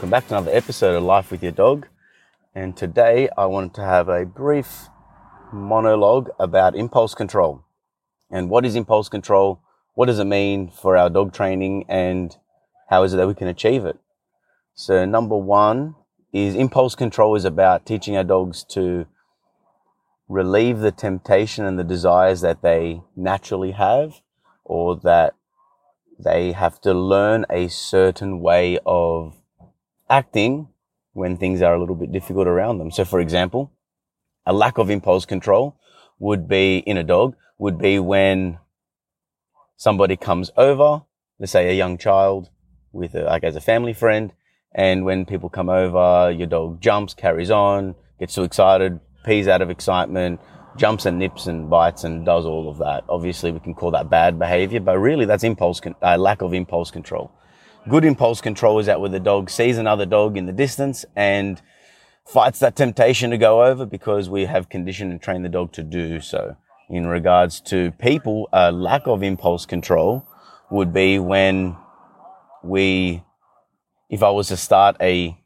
Welcome back to another episode of Life with Your Dog. And today I wanted to have a brief monologue about impulse control. And what is impulse control? What does it mean for our dog training? And how is it that we can achieve it? So, number one is impulse control is about teaching our dogs to relieve the temptation and the desires that they naturally have or that they have to learn a certain way of acting when things are a little bit difficult around them. So, for example, a lack of impulse control would be in a dog would be when somebody comes over, let's say a young child with a, like as a family friend, and when people come over, your dog jumps, carries on, gets too excited, pees out of excitement, jumps and nips and bites and does all of that. Obviously, we can call that bad behavior, but really that's impulse, con- uh, lack of impulse control. Good impulse control is that where the dog sees another dog in the distance and fights that temptation to go over because we have conditioned and trained the dog to do so. In regards to people, a lack of impulse control would be when we, if I was to start a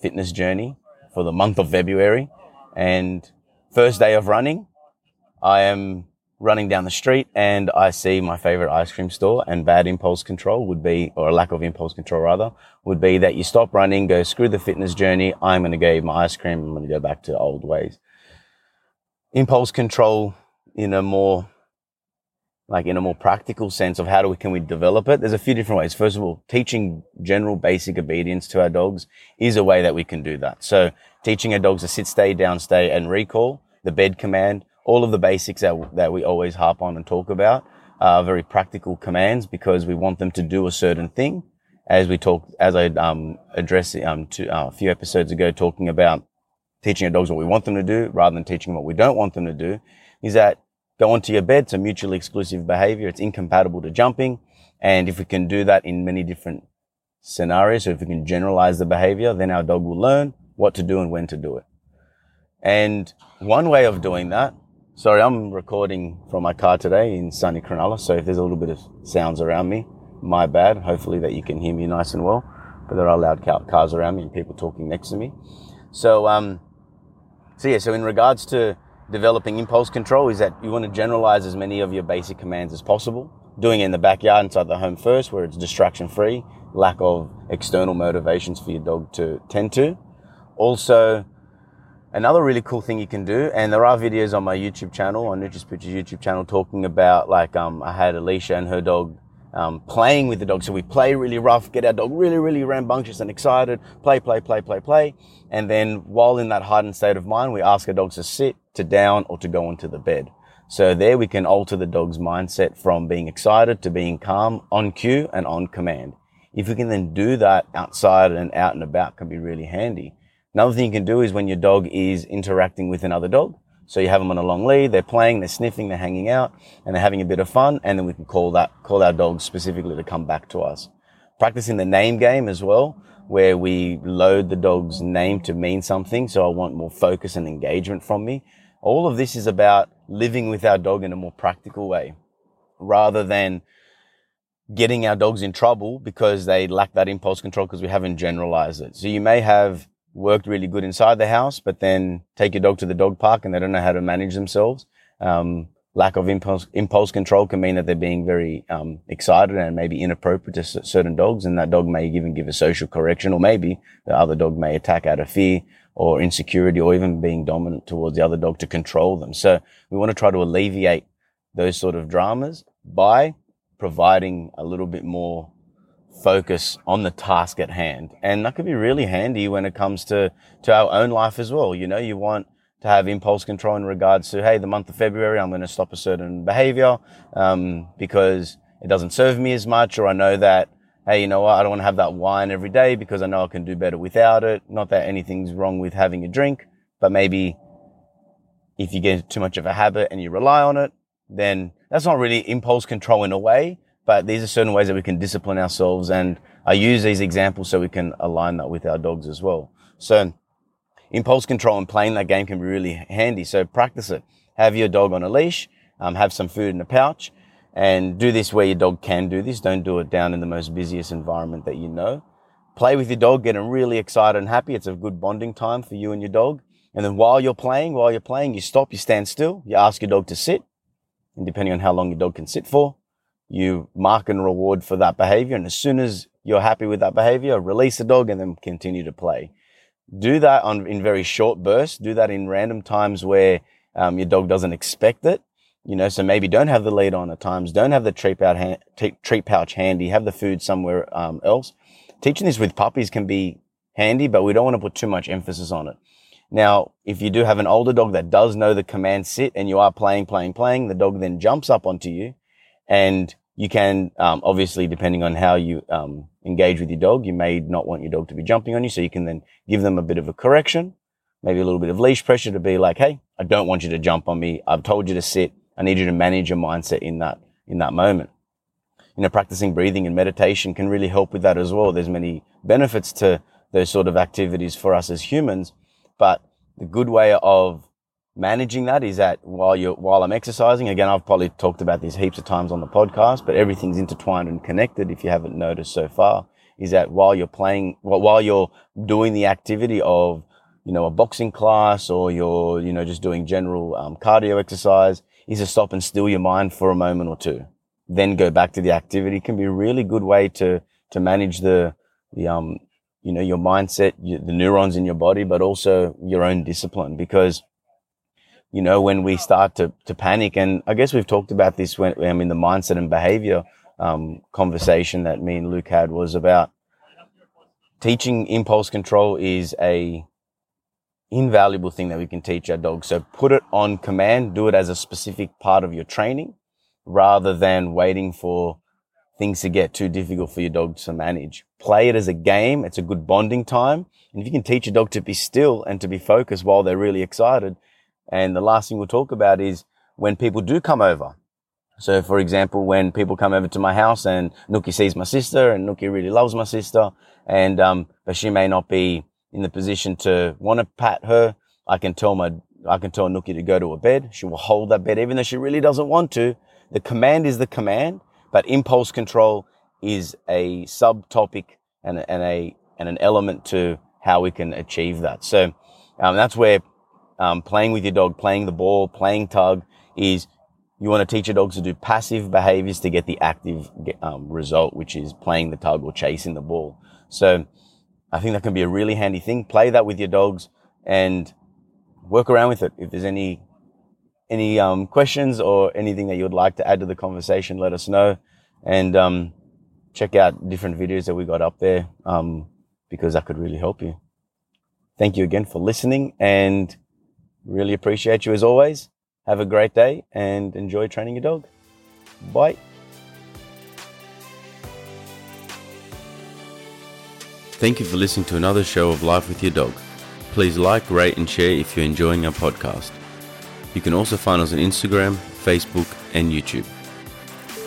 fitness journey for the month of February and first day of running, I am running down the street and I see my favorite ice cream store and bad impulse control would be, or a lack of impulse control rather, would be that you stop running, go screw the fitness journey. I'm going to go eat my ice cream. I'm going to go back to old ways. Impulse control in a more, like in a more practical sense of how do we, can we develop it? There's a few different ways. First of all, teaching general basic obedience to our dogs is a way that we can do that. So teaching our dogs to sit, stay, down, stay and recall the bed command, all of the basics that, that we always harp on and talk about are very practical commands because we want them to do a certain thing. As we talk, as I um, addressed um, to, uh, a few episodes ago, talking about teaching our dogs what we want them to do rather than teaching them what we don't want them to do, is that go onto your bed. It's a mutually exclusive behavior. It's incompatible to jumping. And if we can do that in many different scenarios, so if we can generalize the behavior, then our dog will learn what to do and when to do it. And one way of doing that Sorry, I'm recording from my car today in sunny Cronulla, so if there's a little bit of sounds around me, my bad. Hopefully that you can hear me nice and well, but there are loud cars around me and people talking next to me. So, um, so yeah, so in regards to developing impulse control is that you want to generalize as many of your basic commands as possible. Doing it in the backyard inside the home first, where it's distraction free, lack of external motivations for your dog to tend to. Also, Another really cool thing you can do, and there are videos on my YouTube channel, on Nooches Pooches YouTube channel, talking about like um, I had Alicia and her dog um, playing with the dog. So we play really rough, get our dog really, really rambunctious and excited, play, play, play, play, play. And then while in that heightened state of mind, we ask our dogs to sit, to down, or to go onto the bed. So there we can alter the dog's mindset from being excited to being calm on cue and on command. If we can then do that outside and out and about can be really handy. Another thing you can do is when your dog is interacting with another dog. So you have them on a long lead, they're playing, they're sniffing, they're hanging out, and they're having a bit of fun, and then we can call that, call our dogs specifically to come back to us. Practicing the name game as well, where we load the dog's name to mean something. So I want more focus and engagement from me. All of this is about living with our dog in a more practical way rather than getting our dogs in trouble because they lack that impulse control because we haven't generalized it. So you may have worked really good inside the house, but then take your dog to the dog park and they don't know how to manage themselves. Um, lack of impulse, impulse control can mean that they're being very um, excited and maybe inappropriate to certain dogs, and that dog may even give a social correction, or maybe the other dog may attack out of fear or insecurity, or even being dominant towards the other dog to control them. So we want to try to alleviate those sort of dramas by providing a little bit more focus on the task at hand. And that could be really handy when it comes to, to our own life as well. You know, you want to have impulse control in regards to, hey, the month of February, I'm going to stop a certain behavior, um, because it doesn't serve me as much, or I know that, hey, you know what? I don't want to have that wine every day because I know I can do better without it. Not that anything's wrong with having a drink, but maybe if you get too much of a habit and you rely on it, then that's not really impulse control in a way, but these are certain ways that we can discipline ourselves. And I use these examples so we can align that with our dogs as well. So impulse control and playing that game can be really handy. So practice it. Have your dog on a leash, um, have some food in a pouch, and do this where your dog can do this. Don't do it down in the most busiest environment that you know. Play with your dog, get them really excited and happy. It's a good bonding time for you and your dog. And then while you're playing, while you're playing, you stop, you stand still, you ask your dog to sit. And depending on how long your dog can sit for, you mark and reward for that behavior. And as soon as you're happy with that behavior, release the dog and then continue to play. Do that on, in very short bursts. Do that in random times where um, your dog doesn't expect it. You know, so maybe don't have the lead on at times. Don't have the treat, out ha- t- treat pouch handy. Have the food somewhere um, else. Teaching this with puppies can be handy, but we don't want to put too much emphasis on it. Now, if you do have an older dog that does know the command sit and you are playing, playing, playing, the dog then jumps up onto you and you can, um, obviously, depending on how you um, engage with your dog, you may not want your dog to be jumping on you. So you can then give them a bit of a correction, maybe a little bit of leash pressure to be like, Hey, I don't want you to jump on me. I've told you to sit. I need you to manage your mindset in that, in that moment. You know, practicing breathing and meditation can really help with that as well. There's many benefits to those sort of activities for us as humans, but the good way of managing that is that while you while I'm exercising, again, I've probably talked about this heaps of times on the podcast, but everything's intertwined and connected. If you haven't noticed so far, is that while you're playing, while you're doing the activity of, you know, a boxing class or you're, you know, just doing general um, cardio exercise, is to stop and still your mind for a moment or two, then go back to the activity. It can be a really good way to to manage the the um you know your mindset, the neurons in your body, but also your own discipline because you know, when we start to, to panic. And I guess we've talked about this when, I mean, the mindset and behavior, um, conversation that me and Luke had was about teaching impulse control is a invaluable thing that we can teach our dogs. So put it on command, do it as a specific part of your training rather than waiting for things to get too difficult for your dog to manage. Play it as a game. It's a good bonding time. And if you can teach a dog to be still and to be focused while they're really excited, and the last thing we'll talk about is when people do come over. So, for example, when people come over to my house and Nookie sees my sister and Nookie really loves my sister and, um, but she may not be in the position to want to pat her, I can tell my, I can tell Nookie to go to a bed. She will hold that bed even though she really doesn't want to. The command is the command, but impulse control is a subtopic and, and a, and an element to how we can achieve that. So, um, that's where um, playing with your dog, playing the ball, playing tug is you want to teach your dogs to do passive behaviors to get the active um, result, which is playing the tug or chasing the ball. So I think that can be a really handy thing. Play that with your dogs and work around with it. If there's any any um, questions or anything that you would like to add to the conversation, let us know. And um, check out different videos that we got up there um, because that could really help you. Thank you again for listening and Really appreciate you as always. Have a great day and enjoy training your dog. Bye. Thank you for listening to another show of Life with Your Dog. Please like, rate, and share if you're enjoying our podcast. You can also find us on Instagram, Facebook, and YouTube.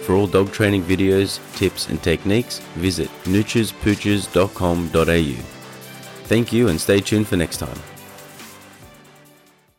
For all dog training videos, tips, and techniques, visit noochespooches.com.au. Thank you and stay tuned for next time.